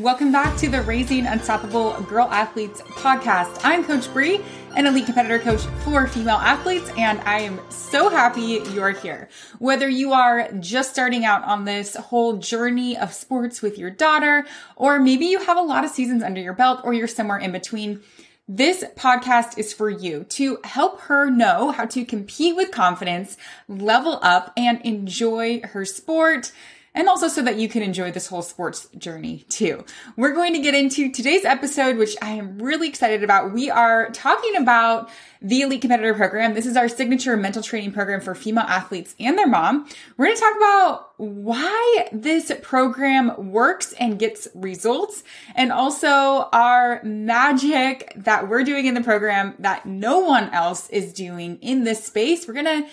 Welcome back to the Raising Unstoppable Girl Athletes podcast. I'm Coach Bre, an elite competitor coach for female athletes, and I am so happy you're here. Whether you are just starting out on this whole journey of sports with your daughter, or maybe you have a lot of seasons under your belt, or you're somewhere in between, this podcast is for you to help her know how to compete with confidence, level up, and enjoy her sport and also so that you can enjoy this whole sports journey too. We're going to get into today's episode, which I am really excited about. We are talking about the Elite Competitor Program. This is our signature mental training program for female athletes and their mom. We're going to talk about why this program works and gets results, and also our magic that we're doing in the program that no one else is doing in this space. We're going to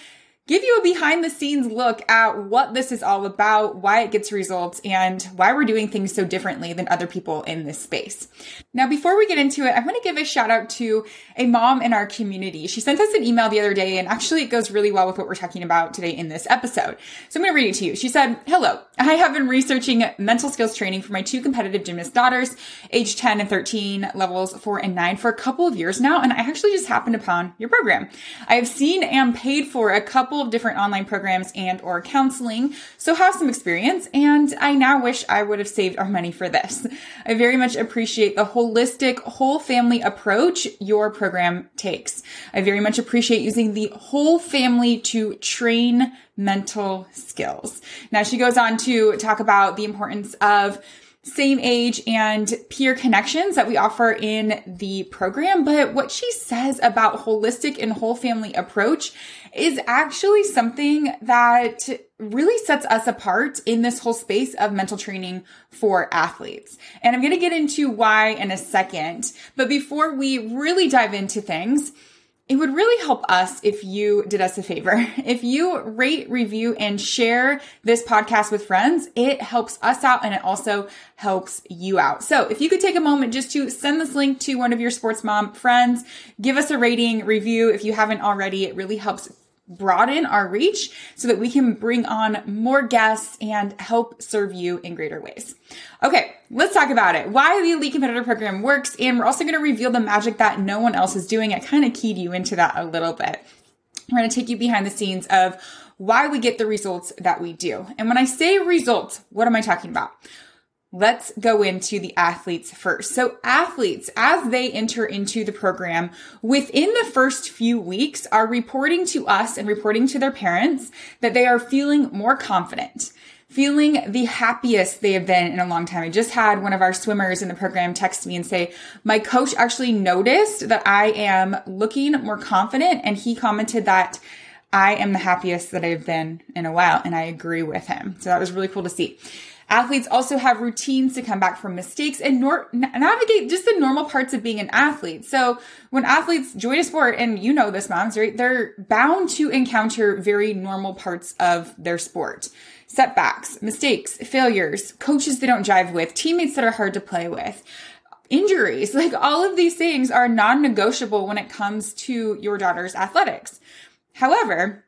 give you a behind the scenes look at what this is all about, why it gets results, and why we're doing things so differently than other people in this space. Now, before we get into it, I want to give a shout out to a mom in our community. She sent us an email the other day, and actually it goes really well with what we're talking about today in this episode. So I'm going to read it to you. She said, Hello, I have been researching mental skills training for my two competitive gymnast daughters, age 10 and 13, levels 4 and 9, for a couple of years now, and I actually just happened upon your program. I have seen and paid for a couple couple of different online programs and or counseling, so have some experience and I now wish I would have saved our money for this. I very much appreciate the holistic whole family approach your program takes. I very much appreciate using the whole family to train mental skills. Now she goes on to talk about the importance of same age and peer connections that we offer in the program. But what she says about holistic and whole family approach is actually something that really sets us apart in this whole space of mental training for athletes. And I'm going to get into why in a second. But before we really dive into things, it would really help us if you did us a favor. If you rate, review, and share this podcast with friends, it helps us out and it also helps you out. So if you could take a moment just to send this link to one of your sports mom friends, give us a rating, review if you haven't already, it really helps broaden our reach so that we can bring on more guests and help serve you in greater ways. Okay, let's talk about it. Why the Elite Competitor Program works, and we're also going to reveal the magic that no one else is doing. I kind of keyed you into that a little bit. We're going to take you behind the scenes of why we get the results that we do. And when I say results, what am I talking about? Let's go into the athletes first. So athletes, as they enter into the program, within the first few weeks are reporting to us and reporting to their parents that they are feeling more confident, feeling the happiest they have been in a long time. I just had one of our swimmers in the program text me and say, my coach actually noticed that I am looking more confident and he commented that I am the happiest that I've been in a while. And I agree with him. So that was really cool to see. Athletes also have routines to come back from mistakes and nor- navigate just the normal parts of being an athlete. So when athletes join a sport, and you know this, moms, right? They're bound to encounter very normal parts of their sport. Setbacks, mistakes, failures, coaches they don't jive with, teammates that are hard to play with injuries. Like all of these things are non negotiable when it comes to your daughter's athletics. However,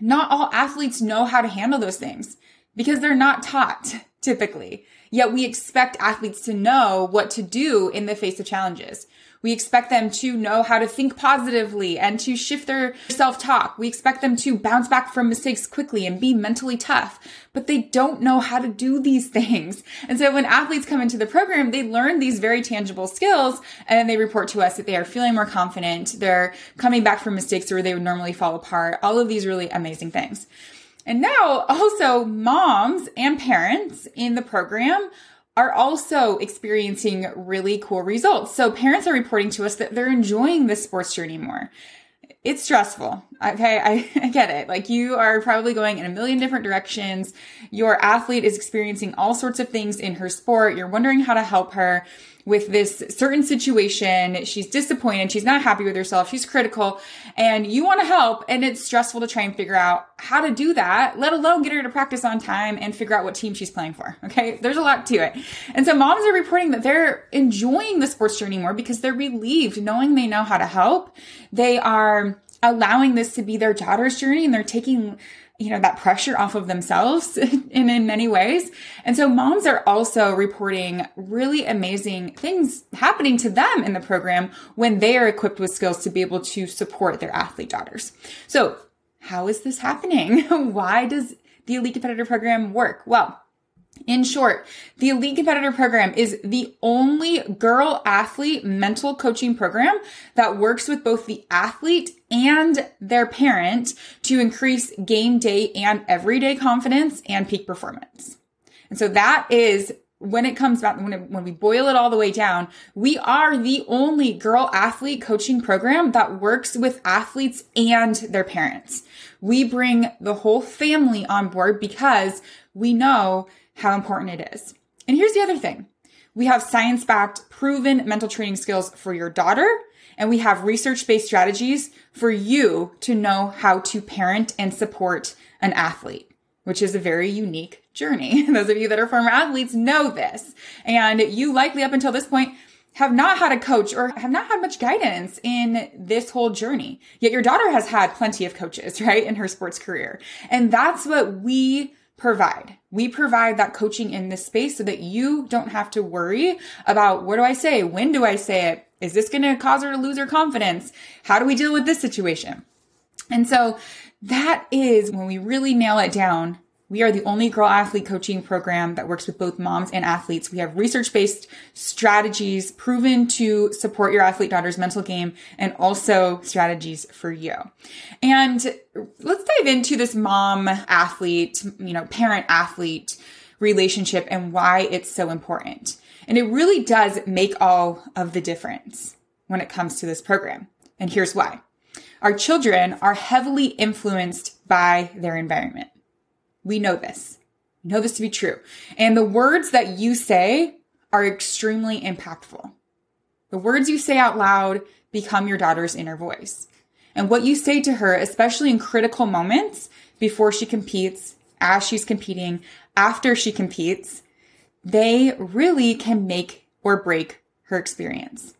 not all athletes know how to handle those things because they're not taught typically. Yet we expect athletes to know what to do in the face of challenges. We expect them to know how to think positively and to shift their self talk. We expect them to bounce back from mistakes quickly and be mentally tough, but they don't know how to do these things. And so when athletes come into the program, they learn these very tangible skills and they report to us that they are feeling more confident. They're coming back from mistakes where they would normally fall apart. All of these really amazing things. And now also moms and parents in the program are also experiencing really cool results. So parents are reporting to us that they're enjoying this sports journey more. It's stressful. Okay. I, I, get it. Like you are probably going in a million different directions. Your athlete is experiencing all sorts of things in her sport. You're wondering how to help her with this certain situation. She's disappointed. She's not happy with herself. She's critical and you want to help. And it's stressful to try and figure out how to do that, let alone get her to practice on time and figure out what team she's playing for. Okay. There's a lot to it. And so moms are reporting that they're enjoying the sports journey more because they're relieved knowing they know how to help. They are allowing this to be their daughter's journey and they're taking you know, that pressure off of themselves in, in many ways. And so moms are also reporting really amazing things happening to them in the program when they are equipped with skills to be able to support their athlete daughters. So how is this happening? Why does the Elite Competitor Program work? Well, in short, the Elite Competitor Program is the only girl athlete mental coaching program that works with both the athlete and their parent to increase game day and everyday confidence and peak performance. And so that is when it comes back, when, it, when we boil it all the way down, we are the only girl athlete coaching program that works with athletes and their parents. We bring the whole family on board because we know how important it is. And here's the other thing. We have science backed, proven mental training skills for your daughter, and we have research based strategies for you to know how to parent and support an athlete, which is a very unique journey. Those of you that are former athletes know this. And you likely up until this point have not had a coach or have not had much guidance in this whole journey. Yet your daughter has had plenty of coaches, right, in her sports career. And that's what we provide. We provide that coaching in this space so that you don't have to worry about what do I say? When do I say it? Is this going to cause her to lose her confidence? How do we deal with this situation? And so that is when we really nail it down we are the only girl athlete coaching program that works with both moms and athletes. We have research based strategies proven to support your athlete daughter's mental game and also strategies for you. And let's dive into this mom athlete, you know, parent athlete relationship and why it's so important. And it really does make all of the difference when it comes to this program. And here's why. Our children are heavily influenced by their environment. We know this. We know this to be true. And the words that you say are extremely impactful. The words you say out loud become your daughter's inner voice. And what you say to her, especially in critical moments before she competes, as she's competing, after she competes, they really can make or break her experience.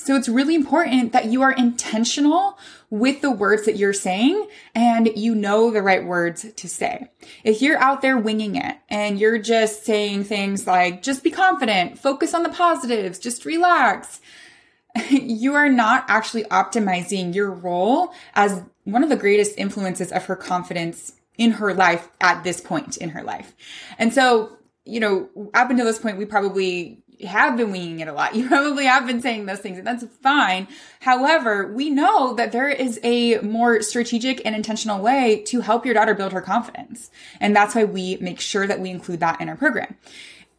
So it's really important that you are intentional with the words that you're saying and you know the right words to say. If you're out there winging it and you're just saying things like, just be confident, focus on the positives, just relax, you are not actually optimizing your role as one of the greatest influences of her confidence in her life at this point in her life. And so, you know, up until this point, we probably have been winging it a lot. You probably have been saying those things and that's fine. However, we know that there is a more strategic and intentional way to help your daughter build her confidence. And that's why we make sure that we include that in our program.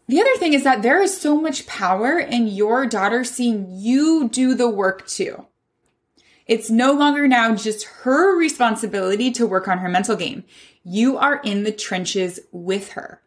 The other thing is that there is so much power in your daughter seeing you do the work too. It's no longer now just her responsibility to work on her mental game. You are in the trenches with her.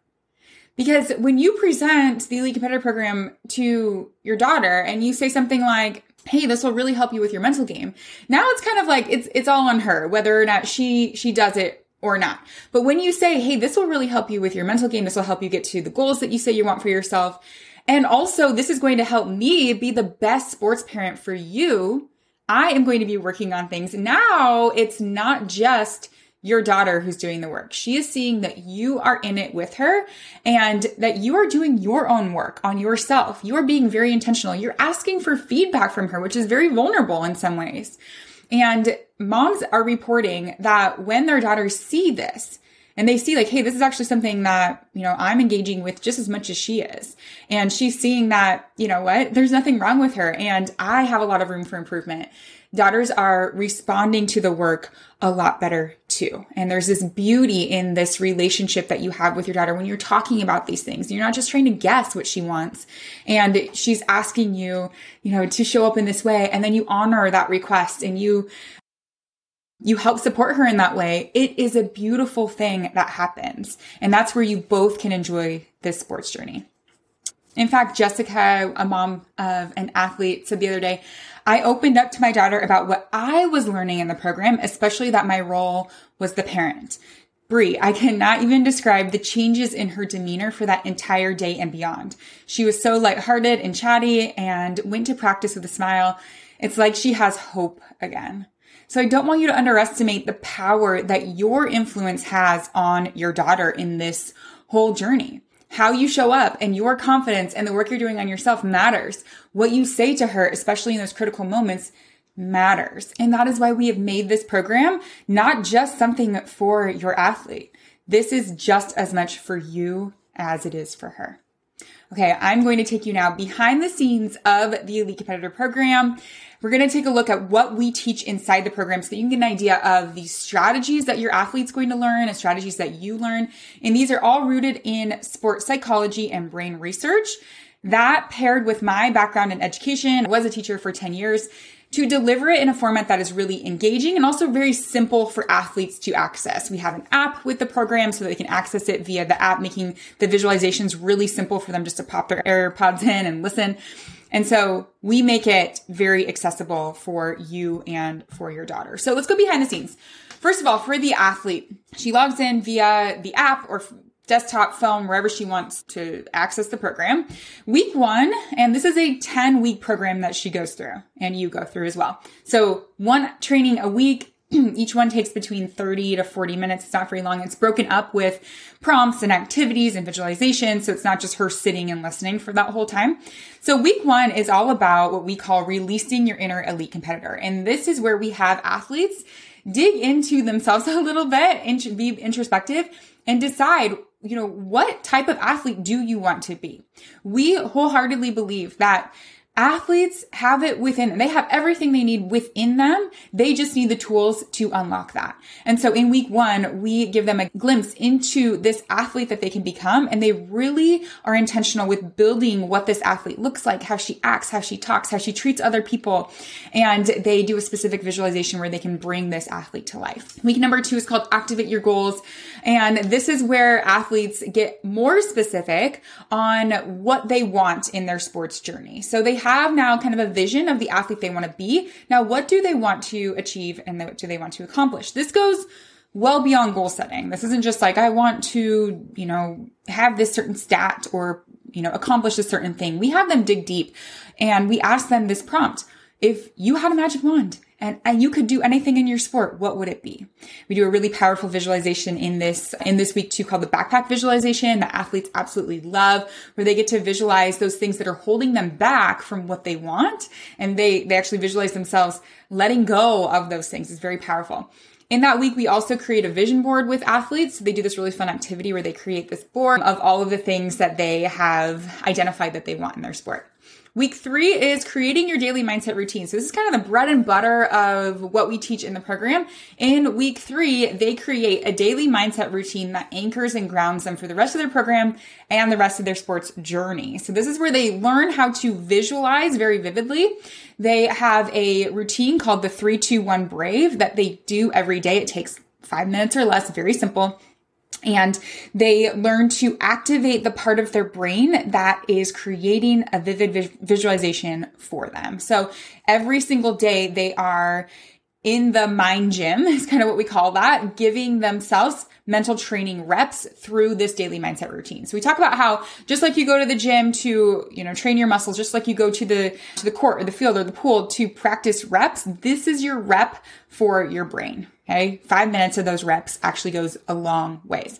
Because when you present the Elite Competitor Program to your daughter and you say something like, hey, this will really help you with your mental game. Now it's kind of like it's it's all on her whether or not she she does it or not. But when you say, hey, this will really help you with your mental game, this will help you get to the goals that you say you want for yourself. And also, this is going to help me be the best sports parent for you. I am going to be working on things. Now it's not just your daughter who's doing the work. She is seeing that you are in it with her and that you are doing your own work on yourself. You are being very intentional. You're asking for feedback from her, which is very vulnerable in some ways. And moms are reporting that when their daughters see this, and they see like, hey, this is actually something that, you know, I'm engaging with just as much as she is. And she's seeing that, you know what, there's nothing wrong with her. And I have a lot of room for improvement. Daughters are responding to the work a lot better too. And there's this beauty in this relationship that you have with your daughter when you're talking about these things. You're not just trying to guess what she wants. And she's asking you, you know, to show up in this way. And then you honor that request and you you help support her in that way, it is a beautiful thing that happens. And that's where you both can enjoy this sports journey. In fact, Jessica, a mom of an athlete, said the other day, I opened up to my daughter about what I was learning in the program, especially that my role was the parent. Bre, I cannot even describe the changes in her demeanor for that entire day and beyond. She was so lighthearted and chatty and went to practice with a smile. It's like she has hope again. So I don't want you to underestimate the power that your influence has on your daughter in this whole journey. How you show up and your confidence and the work you're doing on yourself matters. What you say to her, especially in those critical moments, matters. And that is why we have made this program not just something for your athlete. This is just as much for you as it is for her. Okay, I'm going to take you now behind the scenes of the Elite Competitor Program. We're going to take a look at what we teach inside the program so that you can get an idea of the strategies that your athlete's going to learn and strategies that you learn. And these are all rooted in sports psychology and brain research. That paired with my background in education, I was a teacher for 10 years, to deliver it in a format that is really engaging and also very simple for athletes to access. We have an app with the program so that they can access it via the app, making the visualizations really simple for them just to pop their AirPods in and listen. And so we make it very accessible for you and for your daughter. So let's go behind the scenes. First of all, for the athlete, she logs in via the app or desktop, phone, wherever she wants to access the program. Week one, and this is a 10 week program that she goes through and you go through as well. So one training a week, Each one takes between 30 to 40 minutes. It's not very long. It's broken up with prompts and activities and visualization. So it's not just her sitting and listening for that whole time. So week one is all about what we call releasing your inner elite competitor. And this is where we have athletes dig into themselves a little bit and be introspective and decide you know, what type of athlete do you want to be? We wholeheartedly believe that athletes have it within they have everything they need within them. They just need the tools to unlock that. And so in week one we give them a glimpse into this athlete that they can become and they really are intentional with building what this athlete looks like how she acts how she talks how she treats other people and they do a specific visualization where they can bring this athlete to life. Week number two is called activate your goals and this is where athletes get more specific on what they want in their sports journey. So they have now kind of a vision of the athlete they want to be. Now, what do they want to achieve and what do they want to accomplish? This goes well beyond goal setting. This isn't just like, I want to, you know, have this certain stat or, you know, accomplish a certain thing. We have them dig deep and we ask them this prompt. If you had a magic wand and, and you could do anything in your sport, what would it be? We do a really powerful visualization in this, in this week too called the backpack visualization that athletes absolutely love, where they get to visualize those things that are holding them back from what they want. And they, they actually visualize themselves letting go of those things is very powerful. In that week, we also create a vision board with athletes. So they do this really fun activity where they create this board of all of the things that they have identified that they want in their sport. Week three is creating your daily mindset routine. So this is kind of the bread and butter of what we teach in the program. In week three, they create a daily mindset routine that anchors and grounds them for the rest of their program and the rest of their sports journey. So this is where they learn how to visualize very vividly. They have a routine called the three, two, one brave that they do every day. It takes five minutes or less, very simple and they learn to activate the part of their brain that is creating a vivid visualization for them. So every single day they are in the mind gym is kind of what we call that, giving themselves mental training reps through this daily mindset routine. So we talk about how just like you go to the gym to, you know, train your muscles, just like you go to the to the court or the field or the pool to practice reps, this is your rep for your brain. Okay. Five minutes of those reps actually goes a long ways.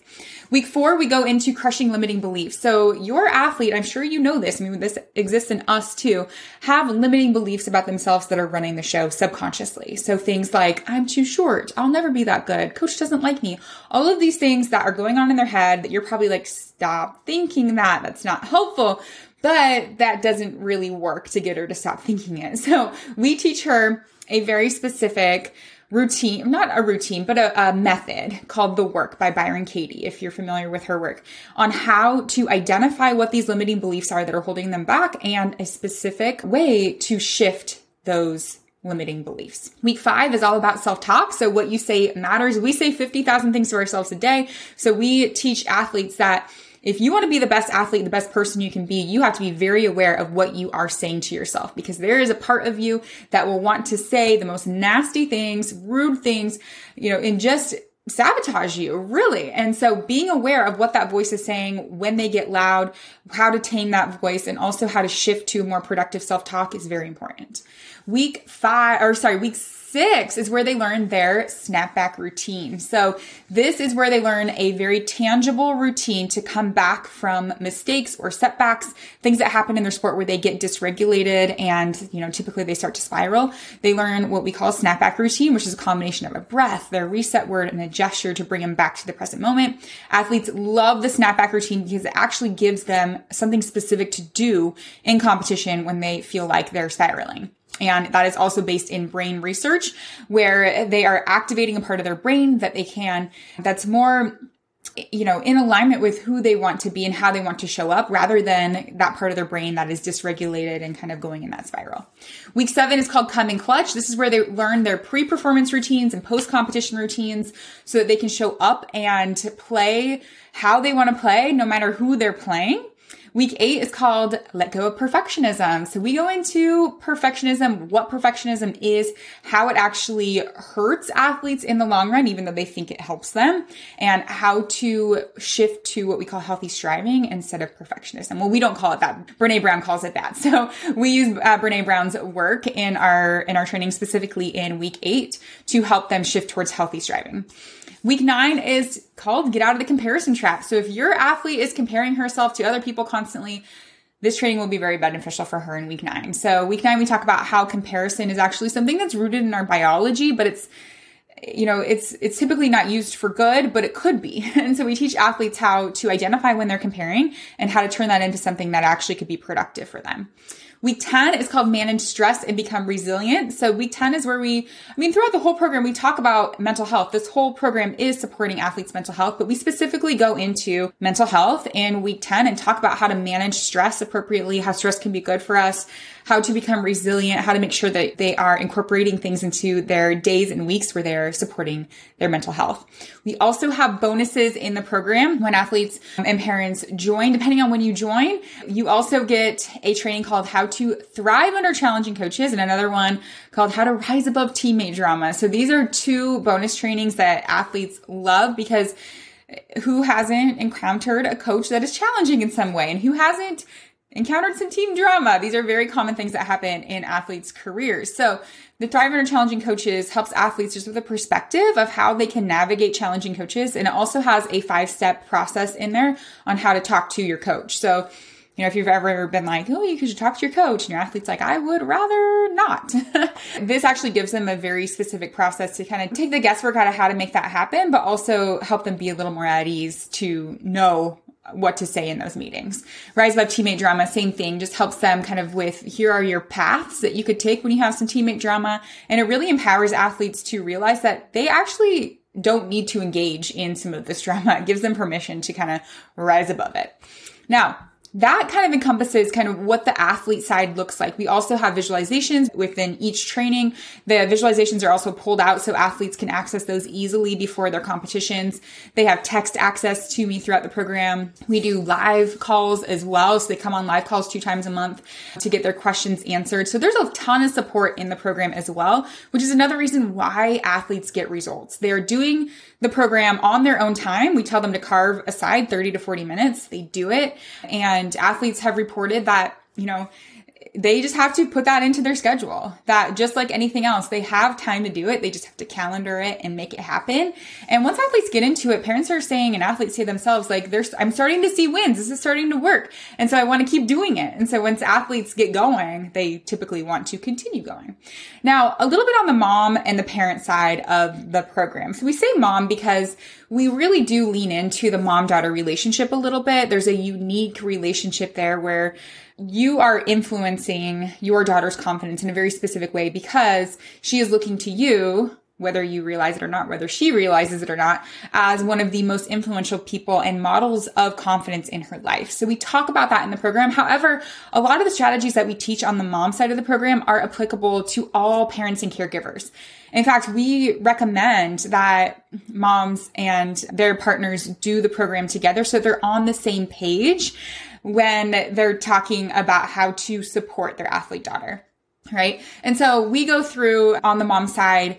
Week four, we go into crushing limiting beliefs. So your athlete, I'm sure you know this. I mean, this exists in us too, have limiting beliefs about themselves that are running the show subconsciously. So things like, I'm too short. I'll never be that good. Coach doesn't like me. All of these things that are going on in their head that you're probably like, stop thinking that. That's not helpful but that doesn't really work to get her to stop thinking it. So we teach her a very specific routine, not a routine, but a, a, method called The Work by Byron Katie, if you're familiar with her work, on how to identify what these limiting beliefs are that are holding them back and a specific way to shift those limiting beliefs. Week five is all about self talk. So what you say matters. We say 50,000 things to ourselves a day. So we teach athletes that if you want to be the best athlete, the best person you can be, you have to be very aware of what you are saying to yourself because there is a part of you that will want to say the most nasty things, rude things, you know, and just sabotage you, really. And so being aware of what that voice is saying when they get loud, how to tame that voice, and also how to shift to more productive self talk is very important. Week five, or sorry, week six is where they learn their snapback routine. So this is where they learn a very tangible routine to come back from mistakes or setbacks, things that happen in their sport where they get dysregulated and, you know, typically they start to spiral. They learn what we call a snapback routine, which is a combination of a breath, their reset word, and a gesture to bring them back to the present moment. Athletes love the snapback routine because it actually gives them something specific to do in competition when they feel like they're spiraling. And that is also based in brain research where they are activating a part of their brain that they can, that's more you know, in alignment with who they want to be and how they want to show up rather than that part of their brain that is dysregulated and kind of going in that spiral. Week seven is called Come in Clutch. This is where they learn their pre-performance routines and post-competition routines so that they can show up and play how they want to play no matter who they're playing. Week eight is called Let Go of Perfectionism. So we go into perfectionism, what perfectionism is, how it actually hurts athletes in the long run, even though they think it helps them, and how to shift to what we call healthy striving instead of perfectionism. Well, we don't call it that. Brene Brown calls it that. So we use uh, Brene Brown's work in our, in our training specifically in week eight to help them shift towards healthy striving. Week nine is called Get Out of the Comparison Trap. So if your athlete is comparing herself to other people constantly, this training will be very beneficial for her in week nine. So week nine, we talk about how comparison is actually something that's rooted in our biology, but it's you know it's it's typically not used for good but it could be and so we teach athletes how to identify when they're comparing and how to turn that into something that actually could be productive for them Week 10 is called manage stress and become resilient. So week 10 is where we, I mean, throughout the whole program, we talk about mental health. This whole program is supporting athletes' mental health, but we specifically go into mental health in week 10 and talk about how to manage stress appropriately, how stress can be good for us, how to become resilient, how to make sure that they are incorporating things into their days and weeks where they're supporting their mental health. We also have bonuses in the program when athletes and parents join. Depending on when you join, you also get a training called How to Thrive Under Challenging Coaches and another one called How to Rise Above Teammate Drama. So these are two bonus trainings that athletes love because who hasn't encountered a coach that is challenging in some way and who hasn't encountered some team drama. These are very common things that happen in athletes' careers. So the Thrive Under Challenging Coaches helps athletes just with a perspective of how they can navigate challenging coaches. And it also has a five step process in there on how to talk to your coach. So, you know, if you've ever been like, oh, you should talk to your coach, and your athlete's like, I would rather not. this actually gives them a very specific process to kind of take the guesswork out of how to make that happen, but also help them be a little more at ease to know what to say in those meetings. Rise Above Teammate Drama, same thing, just helps them kind of with here are your paths that you could take when you have some teammate drama. And it really empowers athletes to realize that they actually don't need to engage in some of this drama. It gives them permission to kind of rise above it. Now, that kind of encompasses kind of what the athlete side looks like. We also have visualizations within each training. The visualizations are also pulled out so athletes can access those easily before their competitions. They have text access to me throughout the program. We do live calls as well. So they come on live calls two times a month to get their questions answered. So there's a ton of support in the program as well, which is another reason why athletes get results. They're doing the program on their own time. We tell them to carve aside 30 to 40 minutes. They do it. And athletes have reported that, you know, they just have to put that into their schedule. That just like anything else, they have time to do it. They just have to calendar it and make it happen. And once athletes get into it, parents are saying and athletes say themselves, like, there's, I'm starting to see wins. This is starting to work. And so I want to keep doing it. And so once athletes get going, they typically want to continue going. Now, a little bit on the mom and the parent side of the program. So we say mom because we really do lean into the mom daughter relationship a little bit. There's a unique relationship there where you are influencing your daughter's confidence in a very specific way because she is looking to you whether you realize it or not, whether she realizes it or not, as one of the most influential people and models of confidence in her life. So we talk about that in the program. However, a lot of the strategies that we teach on the mom side of the program are applicable to all parents and caregivers. In fact, we recommend that moms and their partners do the program together so they're on the same page when they're talking about how to support their athlete daughter. Right. And so we go through on the mom side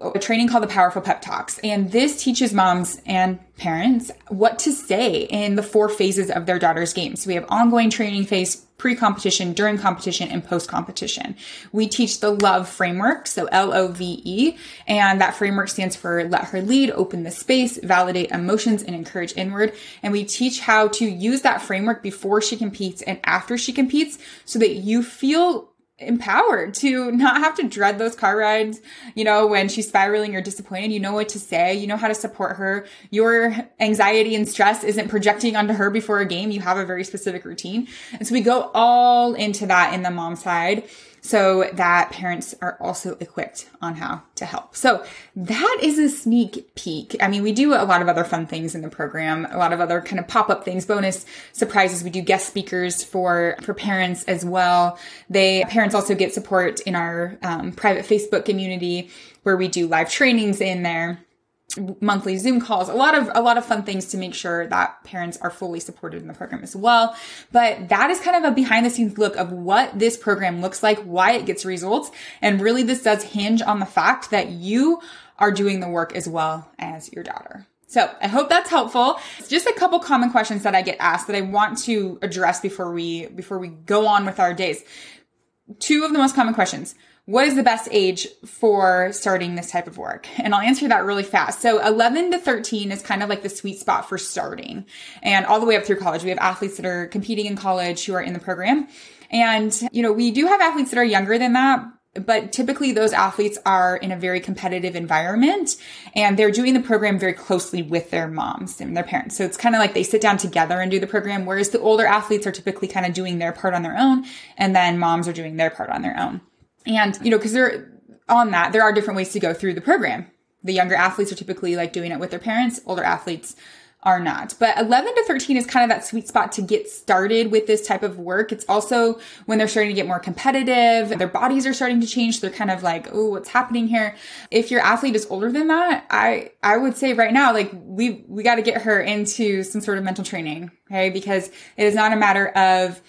a training called the Powerful Pep Talks. And this teaches moms and parents what to say in the four phases of their daughter's game. So we have ongoing training phase, pre-competition, during competition, and post-competition. We teach the LOVE framework, so L-O-V-E, and that framework stands for let her lead, open the space, validate emotions, and encourage inward. And we teach how to use that framework before she competes and after she competes so that you feel empowered to not have to dread those car rides. You know, when she's spiraling or disappointed, you know what to say, you know how to support her. Your anxiety and stress isn't projecting onto her before a game. You have a very specific routine. And so we go all into that in the mom side so that parents are also equipped on how to help. So that is a sneak peek. I mean, we do a lot of other fun things in the program, a lot of other kind of pop up things, bonus surprises. We do guest speakers for, for parents as well. They, parents also get support in our um, private Facebook community where we do live trainings in there monthly Zoom calls, a lot of a lot of fun things to make sure that parents are fully supported in the program as well. But that is kind of a behind the scenes look of what this program looks like, why it gets results, and really this does hinge on the fact that you are doing the work as well as your daughter. So I hope that's helpful. It's just a couple common questions that I get asked that I want to address before we before we go on with our days. Two of the most common questions what is the best age for starting this type of work? And I'll answer that really fast. So 11 to 13 is kind of like the sweet spot for starting and all the way up through college. We have athletes that are competing in college who are in the program. And, you know, we do have athletes that are younger than that, but typically those athletes are in a very competitive environment and they're doing the program very closely with their moms and their parents. So it's kind of like they sit down together and do the program, whereas the older athletes are typically kind of doing their part on their own and then moms are doing their part on their own. And, you know, cause they're on that, there are different ways to go through the program. The younger athletes are typically like doing it with their parents, older athletes are not. But 11 to 13 is kind of that sweet spot to get started with this type of work. It's also when they're starting to get more competitive, their bodies are starting to change. So they're kind of like, oh, what's happening here? If your athlete is older than that, I, I would say right now, like we, we got to get her into some sort of mental training. Okay. Because it is not a matter of,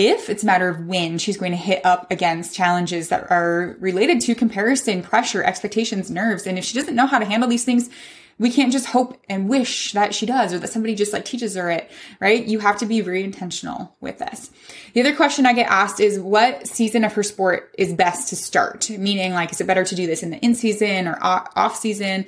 if it's a matter of when she's going to hit up against challenges that are related to comparison, pressure, expectations, nerves. And if she doesn't know how to handle these things, we can't just hope and wish that she does or that somebody just like teaches her it, right? You have to be very intentional with this. The other question I get asked is what season of her sport is best to start? Meaning like, is it better to do this in the in season or off season?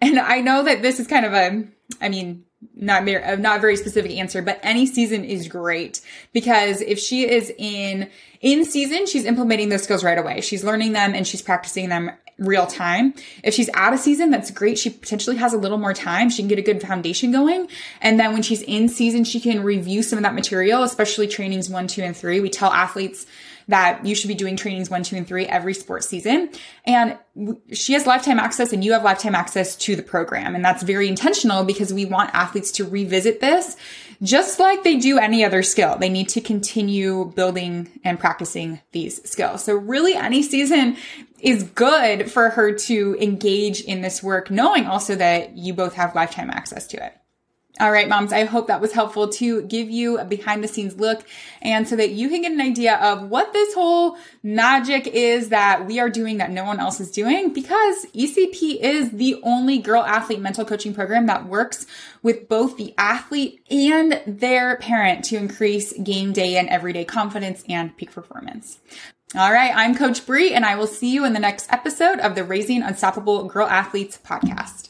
And I know that this is kind of a, I mean, not very, uh, not very specific answer, but any season is great because if she is in, in season, she's implementing those skills right away. She's learning them and she's practicing them real time. If she's out of season, that's great. She potentially has a little more time. She can get a good foundation going. And then when she's in season, she can review some of that material, especially trainings one, two, and three. We tell athletes that you should be doing trainings one, two, and three every sports season. And she has lifetime access and you have lifetime access to the program. And that's very intentional because we want athletes to revisit this just like they do any other skill. They need to continue building and practicing these skills. So really any season is good for her to engage in this work, knowing also that you both have lifetime access to it. All right, moms, I hope that was helpful to give you a behind the scenes look and so that you can get an idea of what this whole magic is that we are doing that no one else is doing because ECP is the only girl athlete mental coaching program that works with both the athlete and their parent to increase game day and everyday confidence and peak performance. All right, I'm Coach Bre, and I will see you in the next episode of the Raising Unstoppable Girl Athletes podcast.